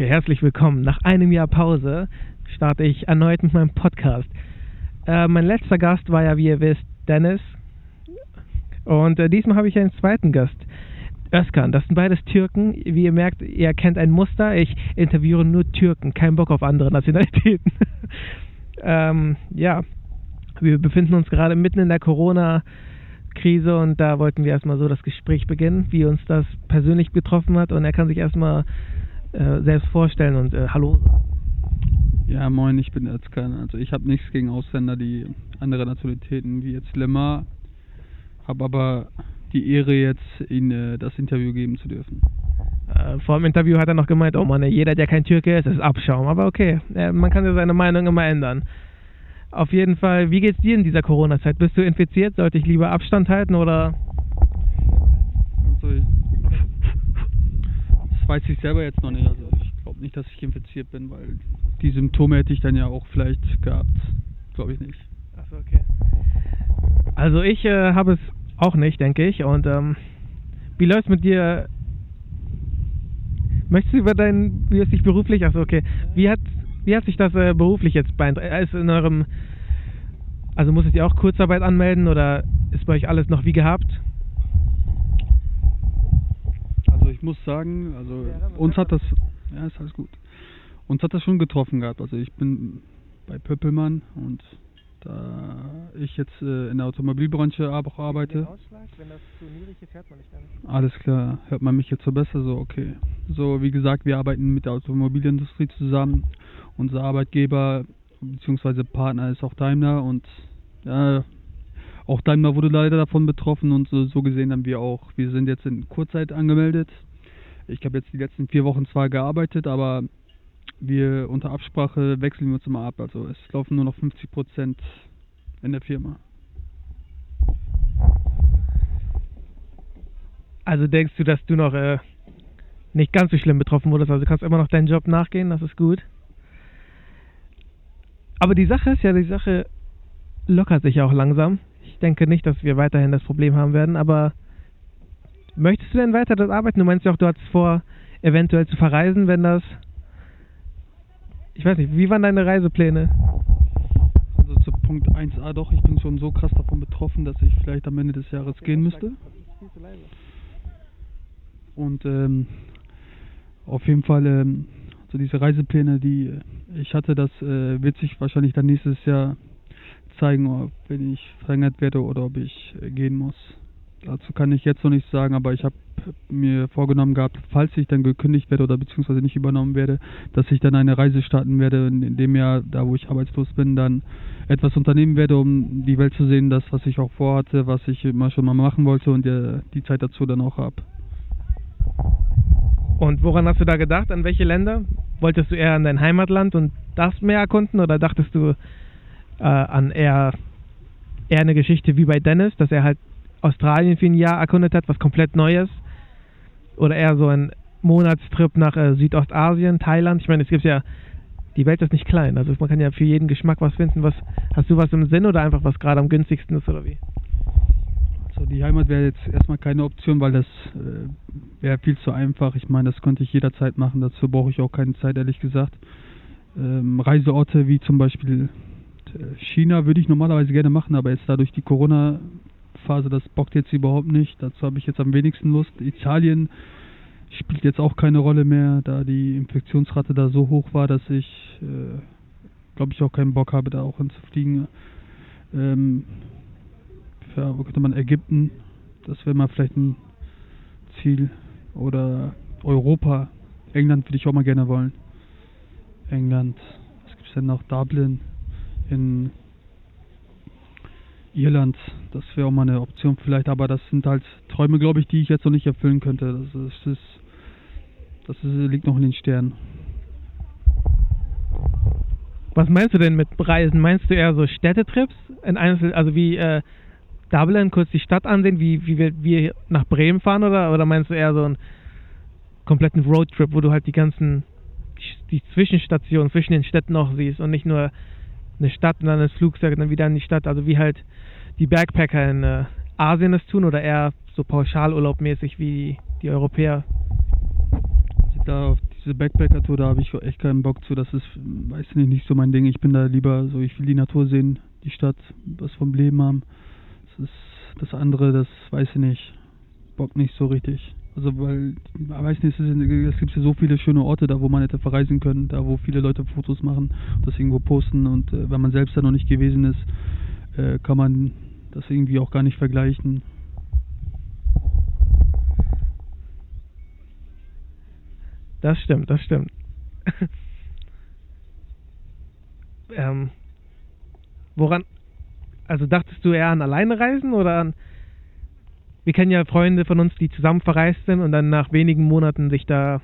Okay, herzlich willkommen. Nach einem Jahr Pause starte ich erneut mit meinem Podcast. Äh, mein letzter Gast war ja, wie ihr wisst, Dennis. Und äh, diesmal habe ich einen zweiten Gast, Özkan. Das sind beides Türken. Wie ihr merkt, ihr kennt ein Muster. Ich interviewe nur Türken, kein Bock auf andere Nationalitäten. ähm, ja, wir befinden uns gerade mitten in der Corona-Krise und da wollten wir erstmal so das Gespräch beginnen, wie uns das persönlich betroffen hat. Und er kann sich erstmal äh, selbst vorstellen und äh, Hallo sagen. Ja, moin, ich bin Özkan. Also ich habe nichts gegen Ausländer, die andere Nationalitäten wie jetzt Lemar, habe aber die Ehre jetzt Ihnen äh, das Interview geben zu dürfen. Äh, vor dem Interview hat er noch gemeint, oh Mann, jeder, der kein Türke ist, ist Abschaum. Aber okay, äh, man kann ja seine Meinung immer ändern. Auf jeden Fall, wie geht's dir in dieser Corona-Zeit? Bist du infiziert? Sollte ich lieber Abstand halten oder? Also weiß ich selber jetzt noch nicht. Also ich glaube nicht, dass ich infiziert bin, weil die Symptome hätte ich dann ja auch vielleicht gehabt. Glaube ich nicht. Achso, okay. Also ich äh, habe es auch nicht, denke ich. Und ähm, wie läuft mit dir? Möchtest du über dein, wie es dich beruflich, achso, okay. Wie hat, wie hat sich das äh, beruflich jetzt beeinträchtigt? Ist in eurem, also musstet ihr auch Kurzarbeit anmelden oder ist bei euch alles noch wie gehabt? Ich muss sagen, also uns hat das, ja, ist alles gut. Uns hat das schon getroffen gehabt. Also ich bin bei Pöppelmann und da ich jetzt äh, in der Automobilbranche auch arbeite. Alles klar, hört man mich jetzt so besser? So, okay. So, wie gesagt, wir arbeiten mit der Automobilindustrie zusammen. Unser Arbeitgeber bzw. Partner ist auch Daimler und ja, auch Daimler wurde leider davon betroffen und so, so gesehen haben wir auch. Wir sind jetzt in Kurzzeit angemeldet ich habe jetzt die letzten vier Wochen zwar gearbeitet, aber wir unter Absprache wechseln wir uns immer ab. Also es laufen nur noch 50 Prozent in der Firma. Also denkst du, dass du noch äh, nicht ganz so schlimm betroffen wurdest? Also du kannst immer noch deinen Job nachgehen, das ist gut. Aber die Sache ist ja, die Sache lockert sich auch langsam. Ich denke nicht, dass wir weiterhin das Problem haben werden, aber Möchtest du denn weiter dort arbeiten? Du meinst ja auch, du hattest vor, eventuell zu verreisen, wenn das. Ich weiß nicht, wie waren deine Reisepläne? Also zu Punkt 1a doch, ich bin schon so krass davon betroffen, dass ich vielleicht am Ende des Jahres gehen müsste. Und ähm, auf jeden Fall, ähm, so diese Reisepläne, die ich hatte, das äh, wird sich wahrscheinlich dann nächstes Jahr zeigen, ob wenn ich verlängert werde oder ob ich äh, gehen muss. Dazu kann ich jetzt noch nichts sagen, aber ich habe mir vorgenommen gehabt, falls ich dann gekündigt werde oder beziehungsweise nicht übernommen werde, dass ich dann eine Reise starten werde, in dem Jahr, da wo ich arbeitslos bin, dann etwas unternehmen werde, um die Welt zu sehen, das, was ich auch vorhatte, was ich immer schon mal machen wollte und die Zeit dazu dann auch habe. Und woran hast du da gedacht? An welche Länder? Wolltest du eher an dein Heimatland und das mehr erkunden oder dachtest du äh, an eher, eher eine Geschichte wie bei Dennis, dass er halt Australien für ein Jahr erkundet hat, was komplett Neues. Oder eher so ein Monatstrip nach äh, Südostasien, Thailand. Ich meine, es gibt ja, die Welt ist nicht klein. Also man kann ja für jeden Geschmack was finden. Was Hast du was im Sinn oder einfach was gerade am günstigsten ist oder wie? Also die Heimat wäre jetzt erstmal keine Option, weil das äh, wäre viel zu einfach. Ich meine, das könnte ich jederzeit machen. Dazu brauche ich auch keine Zeit, ehrlich gesagt. Ähm, Reiseorte wie zum Beispiel äh, China würde ich normalerweise gerne machen, aber jetzt dadurch die Corona Phase, das bockt jetzt überhaupt nicht. Dazu habe ich jetzt am wenigsten Lust. Italien spielt jetzt auch keine Rolle mehr, da die Infektionsrate da so hoch war, dass ich, äh, glaube ich, auch keinen Bock habe, da auch hinzufliegen. Ähm, ja, wo könnte man Ägypten? Das wäre mal vielleicht ein Ziel. Oder Europa. England würde ich auch mal gerne wollen. England. Was gibt es denn noch? Dublin. In Irland, das wäre auch mal eine Option vielleicht, aber das sind halt Träume, glaube ich, die ich jetzt noch nicht erfüllen könnte. Das ist, das, ist, das ist, liegt noch in den Sternen. Was meinst du denn mit Reisen? Meinst du eher so Städtetrips? In Einzel also wie äh, Dublin, kurz die Stadt ansehen, wie, wie wir, wir nach Bremen fahren oder, oder meinst du eher so einen kompletten Roadtrip, wo du halt die ganzen die Zwischenstationen zwischen den Städten noch siehst und nicht nur eine Stadt und dann das Flugzeug und dann wieder in die Stadt. Also wie halt die Backpacker in äh, Asien es tun oder eher so pauschalurlaubmäßig wie die Europäer? Da auf diese Backpacker-Tour, da habe ich echt keinen Bock zu. Das ist, weiß nicht, nicht so mein Ding. Ich bin da lieber so, ich will die Natur sehen, die Stadt, was vom Leben haben. Das ist das andere, das weiß ich nicht. Bock nicht so richtig. Also weil, ich weiß nicht, es, gibt ja so viele schöne Orte da, wo man hätte verreisen können, da wo viele Leute Fotos machen, das irgendwo posten und äh, wenn man selbst da noch nicht gewesen ist, äh, kann man das irgendwie auch gar nicht vergleichen. Das stimmt, das stimmt. ähm, woran, also dachtest du eher an alleine reisen oder an, wir kennen ja Freunde von uns, die zusammen verreist sind und dann nach wenigen Monaten sich da,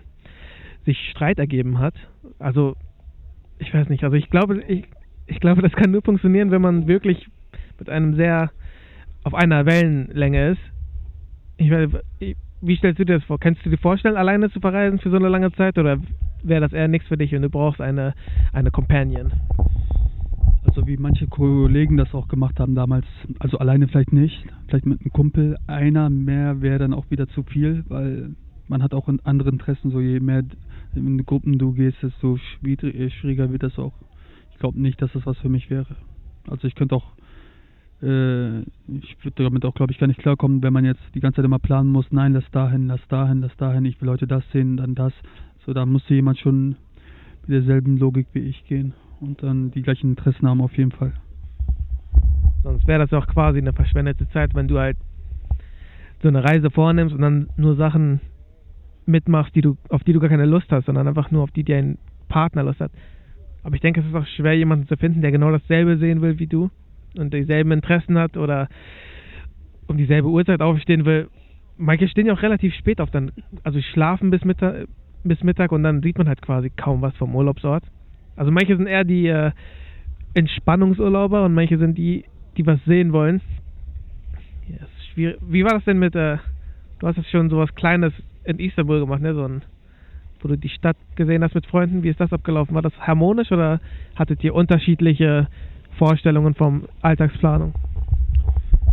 sich Streit ergeben hat. Also, ich weiß nicht, also ich glaube, ich, ich glaube, das kann nur funktionieren, wenn man wirklich mit einem sehr auf einer Wellenlänge ist. Ich, ich wie stellst du dir das vor? Kannst du dir vorstellen, alleine zu verreisen für so eine lange Zeit oder wäre das eher nichts für dich und du brauchst eine, eine Companion? Also wie manche Kollegen das auch gemacht haben damals, also alleine vielleicht nicht, vielleicht mit einem Kumpel, einer mehr wäre dann auch wieder zu viel, weil man hat auch andere Interessen, so je mehr in Gruppen du gehst, desto schwieriger wird das auch. Ich glaube nicht, dass das was für mich wäre. Also ich könnte auch äh, ich würde damit auch, glaube ich, gar nicht klarkommen, wenn man jetzt die ganze Zeit immer planen muss, nein, lass dahin, lass dahin, lass dahin, ich will heute das sehen, dann das. So, da muss jemand schon mit derselben Logik wie ich gehen und dann die gleichen Interessen haben auf jeden Fall. Sonst wäre das auch quasi eine verschwendete Zeit, wenn du halt so eine Reise vornimmst und dann nur Sachen mitmachst, die du, auf die du gar keine Lust hast, sondern einfach nur auf die dein Partner Lust hat. Aber ich denke, es ist auch schwer, jemanden zu finden, der genau dasselbe sehen will wie du und dieselben Interessen hat oder um dieselbe Uhrzeit aufstehen will. Manche stehen ja auch relativ spät auf, dann, also schlafen bis Mittag, bis Mittag und dann sieht man halt quasi kaum was vom Urlaubsort. Also manche sind eher die äh, Entspannungsurlauber und manche sind die, die was sehen wollen. Ja, Wie war das denn mit, äh, du hast jetzt schon sowas Kleines in Istanbul gemacht, ne? So ein, wo du die Stadt gesehen hast mit Freunden. Wie ist das abgelaufen? War das harmonisch oder hattet ihr unterschiedliche Vorstellungen vom Alltagsplanung?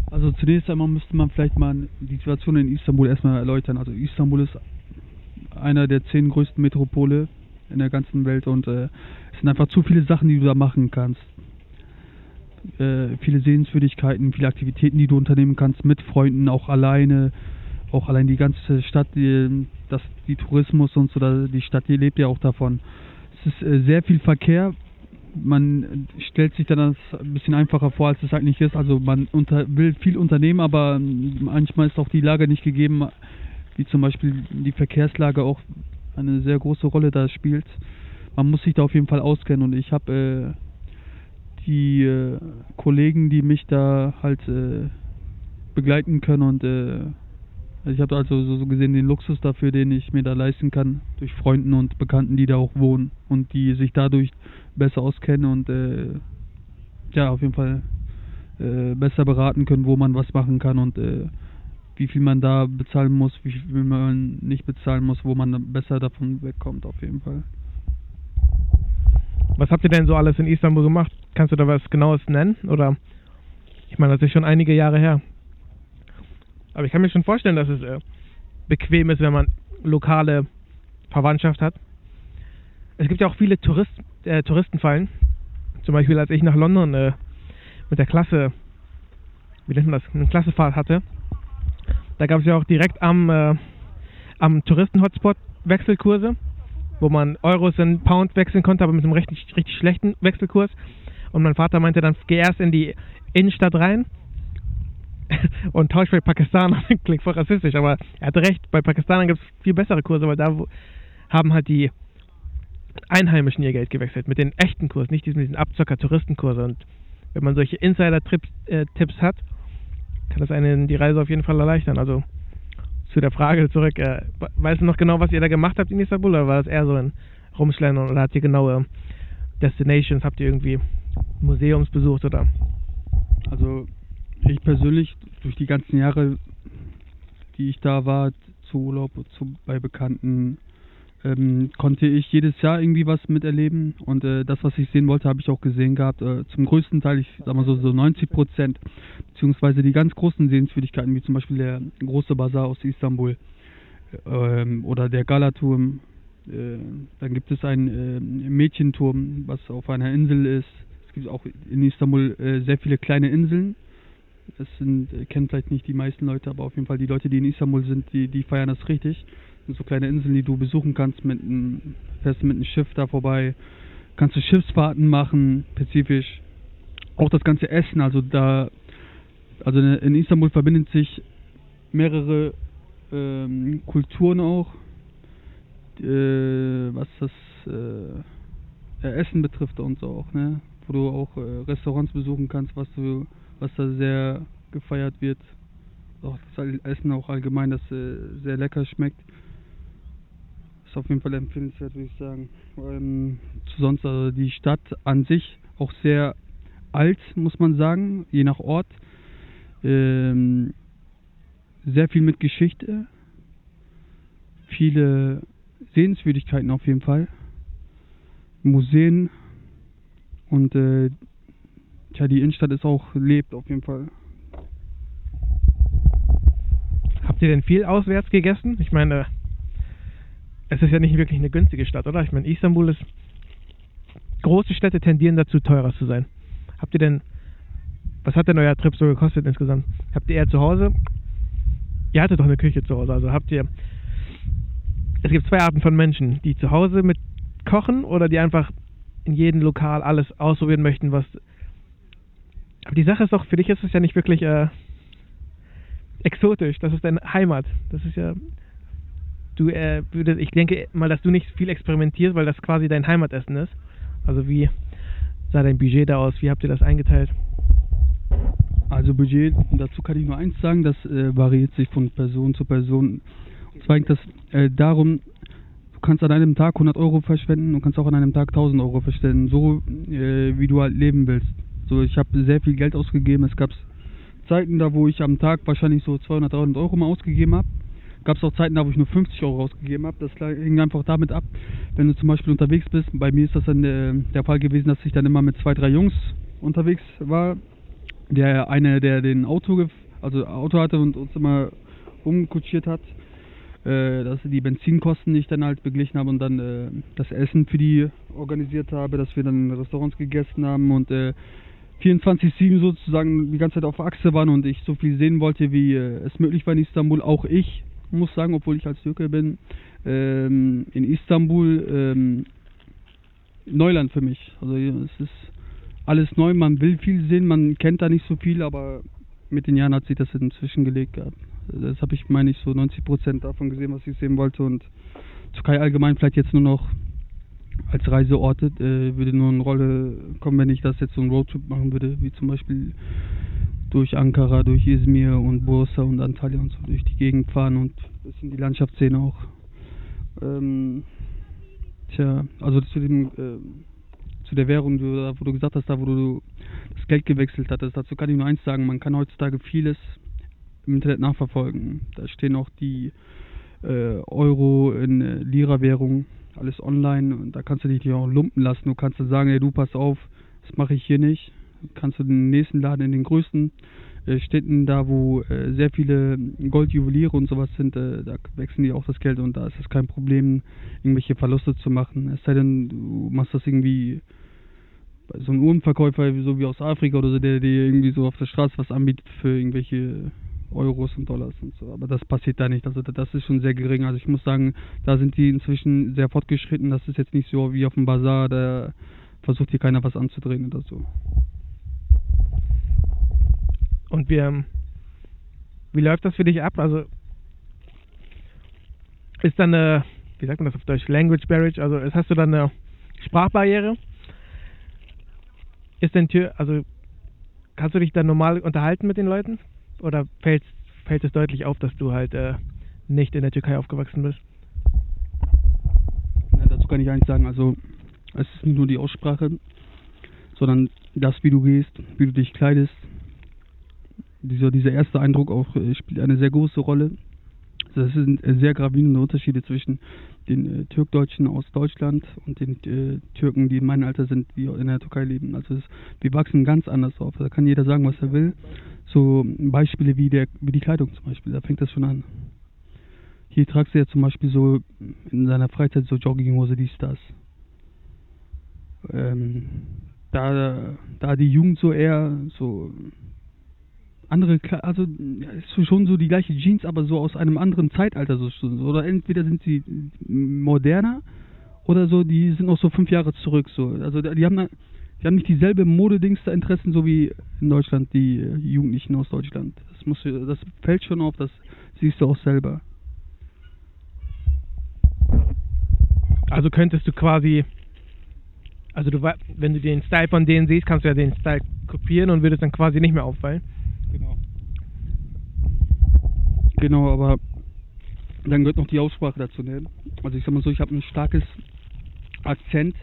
Also zunächst einmal müsste man vielleicht mal die Situation in Istanbul erstmal erläutern. Also Istanbul ist einer der zehn größten Metropole in der ganzen Welt und äh, es sind einfach zu viele Sachen, die du da machen kannst. Äh, viele Sehenswürdigkeiten, viele Aktivitäten, die du unternehmen kannst mit Freunden, auch alleine, auch allein die ganze Stadt, die, das, die Tourismus und so, die Stadt, die lebt ja auch davon. Es ist äh, sehr viel Verkehr, man stellt sich dann das ein bisschen einfacher vor, als es eigentlich ist. Also man unter, will viel unternehmen, aber manchmal ist auch die Lage nicht gegeben, wie zum Beispiel die Verkehrslage auch eine sehr große Rolle da spielt. Man muss sich da auf jeden Fall auskennen und ich habe äh, die äh, Kollegen, die mich da halt äh, begleiten können und äh, ich habe also so, so gesehen den Luxus dafür, den ich mir da leisten kann, durch Freunden und Bekannten, die da auch wohnen und die sich dadurch besser auskennen und äh, ja, auf jeden Fall äh, besser beraten können, wo man was machen kann und äh, wie viel man da bezahlen muss, wie viel man nicht bezahlen muss, wo man besser davon wegkommt, auf jeden Fall. Was habt ihr denn so alles in Istanbul gemacht? Kannst du da was Genaues nennen? Oder ich meine, das ist schon einige Jahre her. Aber ich kann mir schon vorstellen, dass es äh, bequem ist, wenn man lokale Verwandtschaft hat. Es gibt ja auch viele Tourist, äh, Touristenfallen. Zum Beispiel, als ich nach London äh, mit der Klasse, wie nennt man das, eine Klassefahrt hatte, da gab es ja auch direkt am, äh, am Touristen-Hotspot Wechselkurse, wo man Euros in Pound wechseln konnte, aber mit einem richtig, richtig schlechten Wechselkurs. Und mein Vater meinte dann, geh erst in die Innenstadt rein und tauscht bei Pakistanern. Klingt voll rassistisch, aber er hatte recht. Bei Pakistanern gibt es viel bessere Kurse, weil da haben halt die Einheimischen ihr Geld gewechselt. Mit den echten Kursen, nicht diesen, diesen Abzocker-Touristenkurse. Und wenn man solche Insider-Tipps äh, hat, kann das einen die Reise auf jeden Fall erleichtern. Also zu der Frage zurück, äh, weißt du noch genau, was ihr da gemacht habt in Istanbul oder war das eher so ein Rumschlendern oder habt ihr genaue Destinations, habt ihr irgendwie Museums besucht oder? Also ich persönlich, durch die ganzen Jahre, die ich da war, zu Urlaub, zu, bei Bekannten, ähm, konnte ich jedes Jahr irgendwie was miterleben und äh, das, was ich sehen wollte, habe ich auch gesehen gehabt. Äh, zum größten Teil, ich sag mal so, so 90 Prozent, beziehungsweise die ganz großen Sehenswürdigkeiten, wie zum Beispiel der große Bazar aus Istanbul ähm, oder der Galaturm, Äh, dann gibt es einen äh, Mädchenturm, was auf einer Insel ist. Es gibt auch in Istanbul äh, sehr viele kleine Inseln. Das sind, äh, kennen vielleicht nicht die meisten Leute, aber auf jeden Fall die Leute, die in Istanbul sind, die, die feiern das richtig. Sind so kleine Inseln, die du besuchen kannst mit einem, fährst mit einem Schiff da vorbei, kannst du Schiffsfahrten machen, spezifisch. Auch das ganze Essen, also da, also in Istanbul verbindet sich mehrere ähm, Kulturen auch, äh, was das äh, Essen betrifft und so auch, ne? Wo du auch äh, Restaurants besuchen kannst, was du, was da sehr gefeiert wird. Auch das Essen auch allgemein, das äh, sehr lecker schmeckt. Ist auf jeden Fall empfehlenswert, würde ich sagen. Ähm, sonst also die Stadt an sich auch sehr alt, muss man sagen, je nach Ort. Ähm, sehr viel mit Geschichte. Viele Sehenswürdigkeiten auf jeden Fall. Museen. Und äh, tja, die Innenstadt ist auch lebt auf jeden Fall. Habt ihr denn viel auswärts gegessen? Ich meine, es ist ja nicht wirklich eine günstige Stadt, oder? Ich meine, Istanbul ist. Große Städte tendieren dazu, teurer zu sein. Habt ihr denn. Was hat denn euer Trip so gekostet insgesamt? Habt ihr eher zu Hause? Ihr hattet doch eine Küche zu Hause, also habt ihr. Es gibt zwei Arten von Menschen, die zu Hause mit kochen oder die einfach in jedem Lokal alles ausprobieren möchten, was. Aber die Sache ist doch, für dich ist es ja nicht wirklich äh, exotisch. Das ist deine Heimat. Das ist ja du äh, würdest, ich denke mal, dass du nicht viel experimentierst, weil das quasi dein Heimatessen ist. Also wie sah dein Budget da aus? Wie habt ihr das eingeteilt? Also Budget, dazu kann ich nur eins sagen, das äh, variiert sich von Person zu Person. Und zwar hängt das äh, darum, du kannst an einem Tag 100 Euro verschwenden, du kannst auch an einem Tag 1000 Euro verschwenden, so äh, wie du halt leben willst. So, ich habe sehr viel Geld ausgegeben. Es gab Zeiten da, wo ich am Tag wahrscheinlich so 200, 300 Euro mal ausgegeben habe gab es auch Zeiten, da wo ich nur 50 Euro ausgegeben habe. Das hing einfach damit ab, wenn du zum Beispiel unterwegs bist. Bei mir ist das dann äh, der Fall gewesen, dass ich dann immer mit zwei, drei Jungs unterwegs war. Der eine, der den Auto, also Auto hatte und uns immer umkutschiert hat. Äh, dass die Benzinkosten nicht dann halt beglichen habe und dann äh, das Essen für die organisiert habe, dass wir dann in Restaurants gegessen haben und äh, 24-7 sozusagen die ganze Zeit auf Achse waren und ich so viel sehen wollte, wie äh, es möglich war in Istanbul, auch ich muss sagen, obwohl ich als Türke bin, ähm, in Istanbul ähm, Neuland für mich. Also es ist alles neu, man will viel sehen, man kennt da nicht so viel, aber mit den Jahren hat sich das inzwischen gelegt gehabt. Das habe ich, meine ich, so 90 Prozent davon gesehen, was ich sehen wollte und Türkei allgemein vielleicht jetzt nur noch als Reiseort äh, würde nur eine Rolle kommen, wenn ich das jetzt so einen Roadtrip machen würde, wie zum Beispiel durch Ankara, durch Izmir und Bursa und Antalya und so durch die Gegend fahren und ein bisschen die Landschaft sehen auch. Ähm, tja, also zu dem äh, zu der Währung, du, wo du gesagt hast, da wo du das Geld gewechselt hattest, dazu kann ich nur eins sagen, man kann heutzutage vieles im Internet nachverfolgen. Da stehen auch die äh, Euro in äh, Lira-Währung, alles online und da kannst du dich auch lumpen lassen. Du kannst dann sagen, ey, du pass auf, das mache ich hier nicht kannst du den nächsten Laden in den größten äh, Städten, da wo äh, sehr viele Goldjuweliere und sowas sind, äh, da wechseln die auch das Geld und da ist es kein Problem, irgendwelche Verluste zu machen. Es sei denn, du machst das irgendwie bei so einem Uhrenverkäufer, so wie aus Afrika oder so, der dir irgendwie so auf der Straße was anbietet für irgendwelche Euros und Dollars und so. Aber das passiert da nicht. Also das ist schon sehr gering. Also ich muss sagen, da sind die inzwischen sehr fortgeschritten. Das ist jetzt nicht so wie auf dem Bazar, da versucht hier keiner was anzudrehen oder so. Und wir, wie läuft das für dich ab? Also ist dann eine, wie sagt man das auf Deutsch, Language Barrier, also hast du dann eine Sprachbarriere? Ist denn Tür, also kannst du dich dann normal unterhalten mit den Leuten? Oder fällt, fällt es deutlich auf, dass du halt äh, nicht in der Türkei aufgewachsen bist? Ja, dazu kann ich eigentlich sagen, also es ist nicht nur die Aussprache, sondern das, wie du gehst, wie du dich kleidest, dieser, dieser erste Eindruck auch äh, spielt eine sehr große Rolle. Das sind äh, sehr gravierende Unterschiede zwischen den äh, Türkdeutschen aus Deutschland und den äh, Türken, die in meinem Alter sind, die in der Türkei leben. Also es, wir wachsen ganz anders auf. Da kann jeder sagen, was er will. So Beispiele wie, der, wie die Kleidung zum Beispiel, da fängt das schon an. hier tragst du ja zum Beispiel so in seiner Freizeit so Jogginghose, dies, das. Ähm, da, da die Jugend so eher so andere, also ist schon so die gleiche Jeans, aber so aus einem anderen Zeitalter so oder entweder sind sie moderner oder so, die sind noch so fünf Jahre zurück so. Also die haben die haben nicht dieselbe Modedings da Interessen so wie in Deutschland die Jugendlichen aus Deutschland. Das muss das fällt schon auf, das siehst du auch selber. Also könntest du quasi also du wenn du den Style von denen siehst, kannst du ja den Style kopieren und würdest dann quasi nicht mehr auffallen. Genau. Genau, aber dann gehört noch die Aussprache dazu. Ne? Also ich sag mal so, ich habe ein starkes Akzent.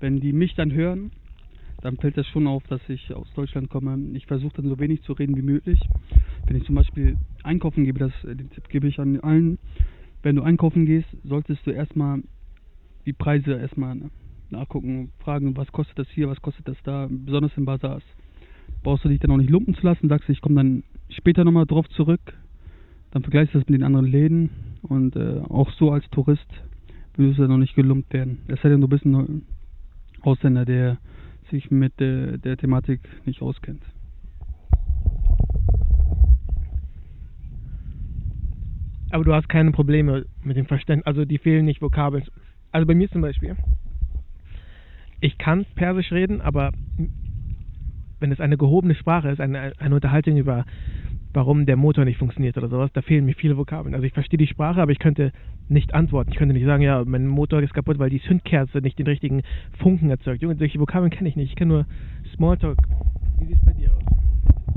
Wenn die mich dann hören, dann fällt das schon auf, dass ich aus Deutschland komme. Ich versuche dann so wenig zu reden wie möglich. Wenn ich zum Beispiel einkaufen gebe, das, äh, den Tipp gebe ich an allen, wenn du einkaufen gehst, solltest du erstmal die Preise erstmal nachgucken, fragen, was kostet das hier, was kostet das da, besonders im Bazars brauchst du dich dann auch nicht lumpen zu lassen, sagst du, ich komme dann später nochmal drauf zurück, dann vergleichst du das mit den anderen Läden und äh, auch so als Tourist würdest du dann noch nicht gelumpt werden. Es sei denn, du bist ein Ausländer, der sich mit der, der Thematik nicht auskennt. Aber du hast keine Probleme mit dem Verständnis, also die fehlen nicht Vokabeln. Also bei mir zum Beispiel, ich kann Persisch reden, aber wenn es eine gehobene Sprache ist, eine, eine Unterhaltung über warum der Motor nicht funktioniert oder sowas, da fehlen mir viele Vokabeln. Also ich verstehe die Sprache, aber ich könnte nicht antworten. Ich könnte nicht sagen, ja, mein Motor ist kaputt, weil die Zündkerze nicht den richtigen Funken erzeugt. Junge, solche Vokabeln kenne ich nicht. Ich kann nur Smalltalk. Wie sieht es bei dir aus?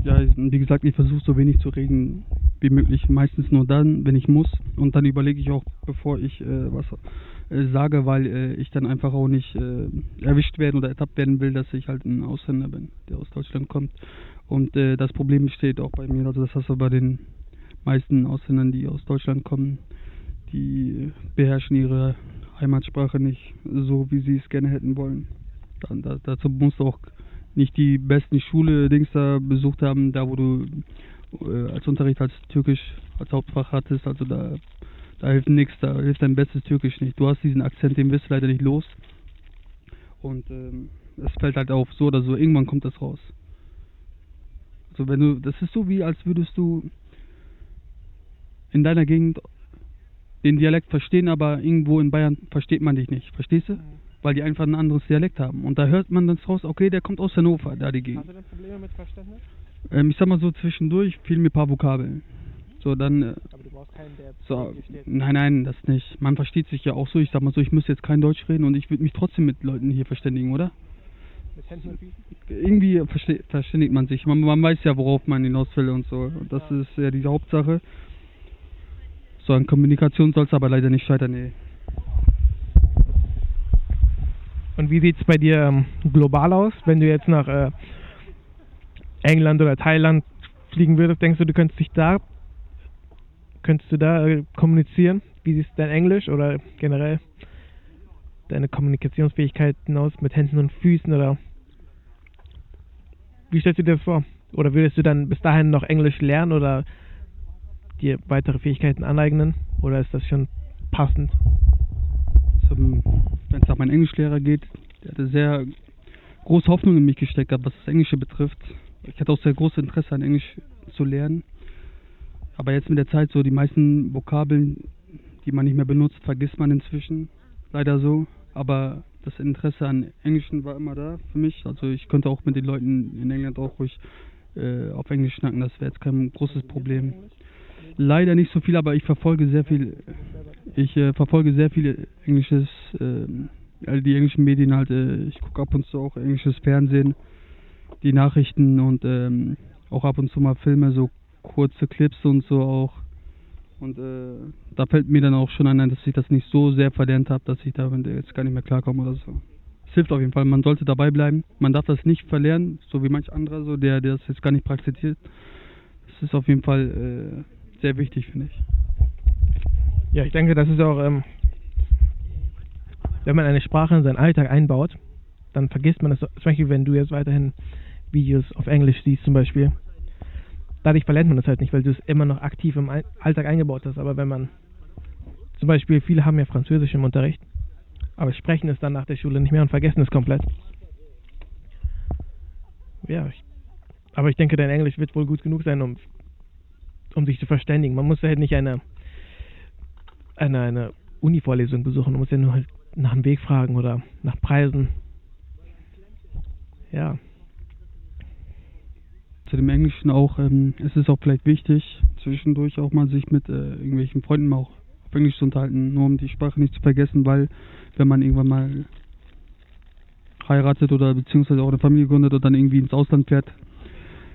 Ja, wie gesagt, ich versuche so wenig zu reden wie möglich. Meistens nur dann, wenn ich muss. Und dann überlege ich auch, bevor ich äh, was äh, sage, weil äh, ich dann einfach auch nicht äh, erwischt werden oder ertappt werden will, dass ich halt ein Ausländer bin, der aus Deutschland kommt. Und äh, das Problem besteht auch bei mir, also das hast du bei den meisten Ausländern, die aus Deutschland kommen, die beherrschen ihre Heimatsprache nicht so, wie sie es gerne hätten wollen. Dann, da, dazu musst du auch nicht die besten Schule-Dings da besucht haben, da wo du als Unterricht als Türkisch als Hauptfach hattest, also da da hilft nichts, da hilft dein bestes Türkisch nicht. Du hast diesen Akzent, den wirst du leider nicht los. Und ähm, es fällt halt auf, so oder so, irgendwann kommt das raus. Also wenn du, das ist so wie, als würdest du in deiner Gegend den Dialekt verstehen, aber irgendwo in Bayern versteht man dich nicht. Verstehst du? Weil die einfach ein anderes Dialekt haben. Und da hört man dann raus, okay, der kommt aus Hannover, da die Gegend. Hast du denn Probleme mit Verständnis? Ähm, ich sag mal so, zwischendurch fehlen mir ein paar Vokabeln. So, dann. Äh, Aber du brauchst keinen, der. So, nein, nein, das nicht. Man versteht sich ja auch so. Ich sag mal so, ich müsste jetzt kein Deutsch reden und ich würde mich trotzdem mit Leuten hier verständigen, oder? Mit Händen und Füßen? Irgendwie verständigt man sich. Man, man, weiß ja, worauf man hinaus will und so. Und das ja. ist ja die Hauptsache. So, an Kommunikation soll es aber leider nicht scheitern, nee. Und wie sieht es bei dir ähm, global aus, wenn du jetzt nach äh, England oder Thailand fliegen würdest? Denkst du, du könntest dich da könntest du da äh, kommunizieren? Wie siehst dein Englisch oder generell deine Kommunikationsfähigkeiten aus mit Händen und Füßen oder wie stellst du dir das vor? Oder würdest du dann bis dahin noch Englisch lernen oder dir weitere Fähigkeiten aneignen? Oder ist das schon passend? Wenn es nach meinem Englischlehrer geht, der hatte sehr große Hoffnung in mich gesteckt, was das Englische betrifft. Ich hatte auch sehr großes Interesse an Englisch zu lernen. Aber jetzt mit der Zeit so die meisten Vokabeln, die man nicht mehr benutzt, vergisst man inzwischen. Leider so. Aber das Interesse an Englischen war immer da für mich. Also ich könnte auch mit den Leuten in England auch ruhig äh, auf Englisch schnacken. Das wäre jetzt kein großes Problem. Leider nicht so viel, aber ich verfolge sehr viel. Ich äh, verfolge sehr viel englisches, äh, die englischen Medien halt. Äh, ich gucke ab und zu auch englisches Fernsehen, die Nachrichten und ähm, auch ab und zu mal Filme, so kurze Clips und so auch. Und äh, da fällt mir dann auch schon ein, dass ich das nicht so sehr verlernt habe, dass ich da jetzt gar nicht mehr klarkomme oder so. Es hilft auf jeden Fall, man sollte dabei bleiben. Man darf das nicht verlernen, so wie manch anderer, so der, der das jetzt gar nicht praktiziert. Das ist auf jeden Fall äh, sehr wichtig, finde ich. Ja, ich denke, das ist auch, ähm, wenn man eine Sprache in seinen Alltag einbaut, dann vergisst man das. Zum Beispiel, wenn du jetzt weiterhin Videos auf Englisch siehst, zum Beispiel, dadurch verlernt man das halt nicht, weil du es immer noch aktiv im Alltag eingebaut hast. Aber wenn man Zum Beispiel, viele haben ja Französisch im Unterricht, aber sprechen es dann nach der Schule nicht mehr und vergessen es komplett. Ja, ich, aber ich denke, dein Englisch wird wohl gut genug sein, um, um sich zu verständigen. Man muss ja halt nicht eine, eine, eine Uni-Vorlesung besuchen, man muss ja nur halt nach dem Weg fragen oder nach Preisen. Ja. Zu dem Englischen auch, ähm, es ist auch vielleicht wichtig, zwischendurch auch mal sich mit äh, irgendwelchen Freunden auch auf Englisch zu unterhalten, nur um die Sprache nicht zu vergessen, weil wenn man irgendwann mal heiratet oder beziehungsweise auch eine Familie gründet und dann irgendwie ins Ausland fährt,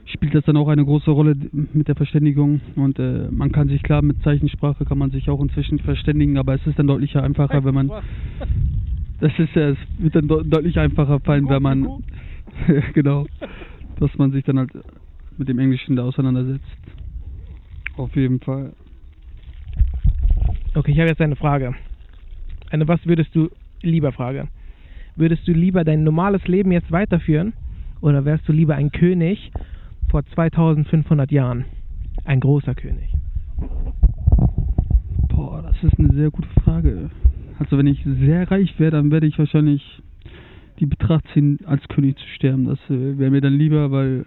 spielt das dann auch eine große Rolle mit der Verständigung. Und äh, man kann sich klar mit Zeichensprache kann man sich auch inzwischen verständigen, aber es ist dann deutlich einfacher, wenn man das ist ja, es wird dann de deutlich einfacher fallen, wenn man genau, dass man sich dann halt mit dem Englischen da auseinandersetzt. Auf jeden Fall. Okay, ich habe jetzt eine Frage. Eine was würdest du lieber Frage. Würdest du lieber dein normales Leben jetzt weiterführen oder wärst du lieber ein König vor 2500 Jahren? Ein großer König. Boah, das ist eine sehr gute Frage. Also wenn ich sehr reich wäre, dann werde ich wahrscheinlich die Betracht ziehen, als König zu sterben. Das äh, wäre mir dann lieber, weil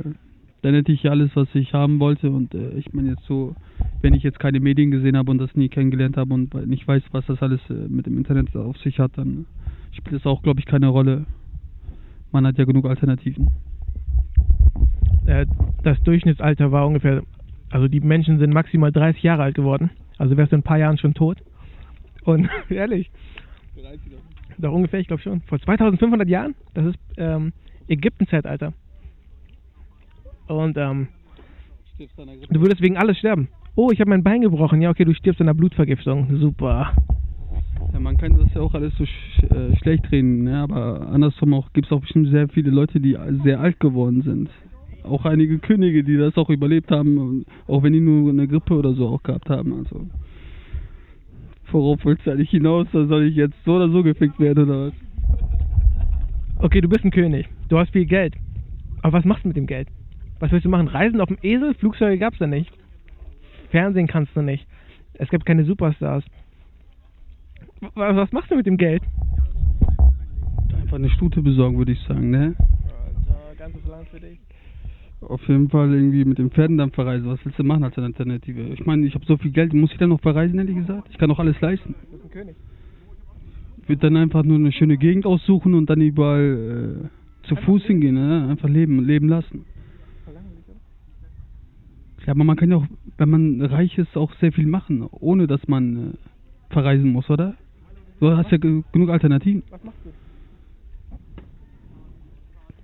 dann hätte ich ja alles, was ich haben wollte. Und äh, ich meine jetzt so, wenn ich jetzt keine Medien gesehen habe und das nie kennengelernt habe und nicht weiß, was das alles äh, mit dem Internet auf sich hat, dann spielt es auch, glaube ich, keine Rolle. Man hat ja genug Alternativen. Äh, das Durchschnittsalter war ungefähr, also die Menschen sind maximal 30 Jahre alt geworden. Also wärst du in ein paar Jahren schon tot. Und ehrlich, doch ungefähr, ich glaube schon. Vor 2500 Jahren, das ist ähm, Ägypten-Zeitalter. Und ähm, du würdest wegen alles sterben. Oh, ich habe mein Bein gebrochen. Ja, okay, du stirbst an einer Blutvergiftung. Super. Ja, man kann das ja auch alles so sch äh, schlecht reden, ne? aber andersrum auch gibt es auch bestimmt sehr viele Leute, die sehr alt geworden sind. Auch einige Könige, die das auch überlebt haben, auch wenn die nur eine Grippe oder so auch gehabt haben. Also worauf willst du eigentlich hinaus? Da soll ich jetzt so oder so gefickt werden oder was? Okay, du bist ein König. Du hast viel Geld. Aber was machst du mit dem Geld? Was willst du machen? Reisen auf dem Esel? Flugzeuge gab es da nicht. Fernsehen kannst du nicht. Es gibt keine Superstars. Was, was machst du mit dem Geld? Einfach eine Stute besorgen, würde ich sagen, ne? Alter, ganzes Land für dich. Auf jeden Fall irgendwie mit den Pferden dann verreisen. Was willst du machen als Alternative? Ich meine, ich habe so viel Geld, muss ich dann noch verreisen, ehrlich gesagt? Ich kann doch alles leisten. Du bist ein König. Ich würde dann einfach nur eine schöne Gegend aussuchen und dann überall äh, zu Fuß hingehen, ne? Einfach leben, leben lassen. Ja, aber man kann ja auch, wenn man reich ist, auch sehr viel machen, ohne dass man äh, verreisen muss, oder? Du hast ja ge genug Alternativen. Was machst du?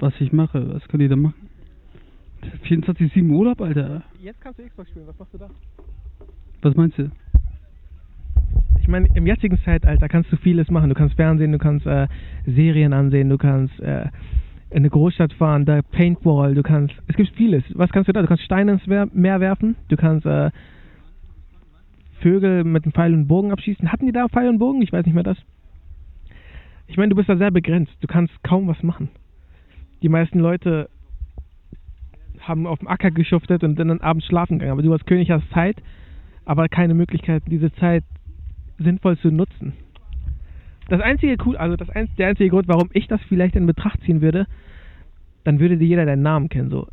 Was ich mache, was kann ich da machen? 24-7 Urlaub, Alter. Jetzt kannst du Xbox spielen, was machst du da? Was meinst du? Ich meine, im jetzigen Zeitalter kannst du vieles machen. Du kannst Fernsehen, du kannst äh, Serien ansehen, du kannst äh, in eine Großstadt fahren, da Paintball, du kannst, es gibt vieles. Was kannst du da? Du kannst Steine ins Meer werfen, du kannst äh, Vögel mit einem Pfeil und Bogen abschießen. Hatten die da Pfeil und Bogen? Ich weiß nicht mehr das. Ich meine, du bist da sehr begrenzt. Du kannst kaum was machen. Die meisten Leute haben auf dem Acker geschuftet und dann abends schlafen gegangen. Aber du als König hast Zeit, aber keine Möglichkeit, diese Zeit sinnvoll zu nutzen. Das einzige cool, also das ein, der einzige Grund, warum ich das vielleicht in Betracht ziehen würde, dann würde dir jeder deinen Namen kennen. So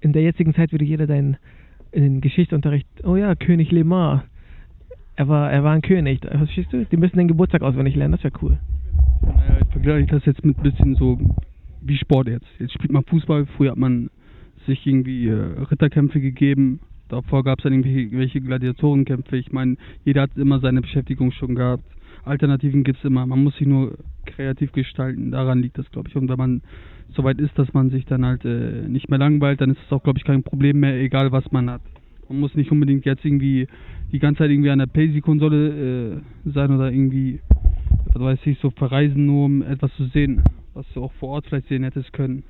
in der jetzigen Zeit würde jeder deinen in den Geschichtsunterricht, oh ja, König Lemar. Er war, er war ein König. Verstehst du? Die müssen den Geburtstag auswendig lernen, das wäre cool. Naja, ich vergleiche das jetzt mit ein bisschen so wie Sport jetzt. Jetzt spielt man Fußball, früher hat man sich irgendwie äh, Ritterkämpfe gegeben. Davor gab es dann irgendwelche Gladiatorenkämpfe. Ich meine, jeder hat immer seine Beschäftigung schon gehabt. Alternativen gibt es immer. Man muss sich nur kreativ gestalten. Daran liegt das, glaube ich. Und wenn man soweit ist, dass man sich dann halt äh, nicht mehr langweilt, dann ist es auch, glaube ich, kein Problem mehr, egal was man hat. Man muss nicht unbedingt jetzt irgendwie die ganze Zeit irgendwie an der Paisy-Konsole äh, sein oder irgendwie, was weiß ich, so verreisen, nur um etwas zu sehen, was du auch vor Ort vielleicht sehen hättest können.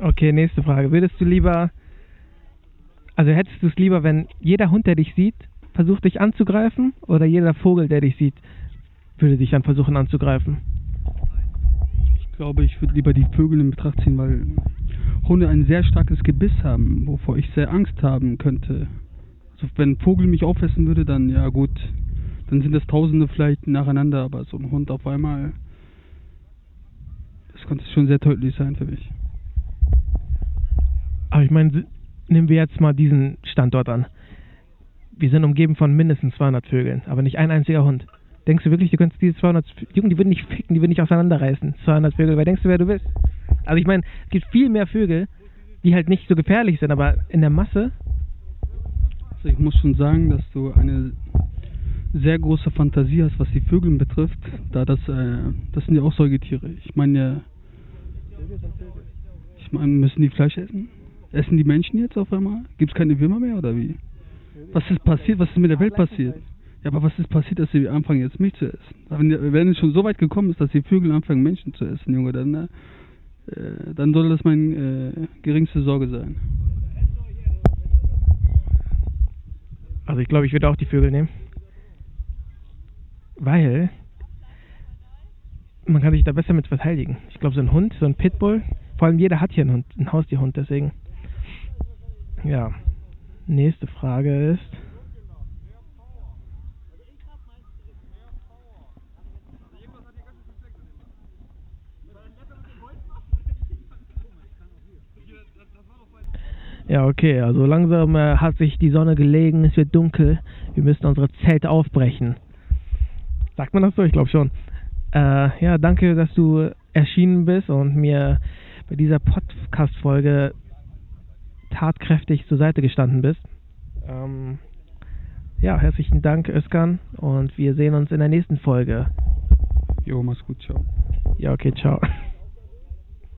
Okay, nächste Frage. Würdest du lieber, also hättest du es lieber, wenn jeder Hund, der dich sieht, versucht dich anzugreifen oder jeder Vogel, der dich sieht, würde dich dann versuchen anzugreifen? Ich glaube, ich würde lieber die Vögel in Betracht ziehen, weil Hunde ein sehr starkes Gebiss haben, wovor ich sehr Angst haben könnte. Also wenn ein Vogel mich aufessen würde, dann ja gut, dann sind das Tausende vielleicht nacheinander, aber so ein Hund auf einmal, das konnte schon sehr deutlich sein für mich. Aber ich meine, nehmen wir jetzt mal diesen Standort an. Wir sind umgeben von mindestens 200 Vögeln, aber nicht ein einziger Hund. Denkst du wirklich, du könntest diese 200 Jungen, die würden nicht ficken, die würden nicht auseinanderreißen, 200 Vögel, weil denkst du, wer du bist? Also ich meine, es gibt viel mehr Vögel, die halt nicht so gefährlich sind, aber in der Masse. Also ich muss schon sagen, dass du eine sehr große Fantasie hast, was die Vögel betrifft, da das, äh, das sind ja auch Säugetiere. Ich meine ich meine, müssen die Fleisch essen? Essen die Menschen jetzt auf einmal? Gibt es keine Würmer mehr oder wie? Was ist passiert? Was ist mit der Welt passiert? Ja, aber was ist passiert, dass sie anfangen jetzt Milch zu essen? Wenn, wenn es schon so weit gekommen ist, dass die Vögel anfangen Menschen zu essen, Junge, dann, äh, dann soll das meine äh, geringste Sorge sein. Also ich glaube, ich würde auch die Vögel nehmen. Weil man kann sich da besser mit verteidigen. Ich glaube, so ein Hund, so ein Pitbull, vor allem jeder hat hier einen Hund, einen Haustierhund, deswegen. Ja. Nächste Frage ist. Ja, okay, also langsam äh, hat sich die Sonne gelegen, es wird dunkel, wir müssen unsere Zelte aufbrechen. Sagt man das so? Ich glaube schon. Äh, ja, danke, dass du erschienen bist und mir bei dieser Podcast-Folge tatkräftig zur Seite gestanden bist. Ähm, ja, herzlichen Dank, Özkan, und wir sehen uns in der nächsten Folge. Jo, mach's gut, ciao. Ja, okay, ciao.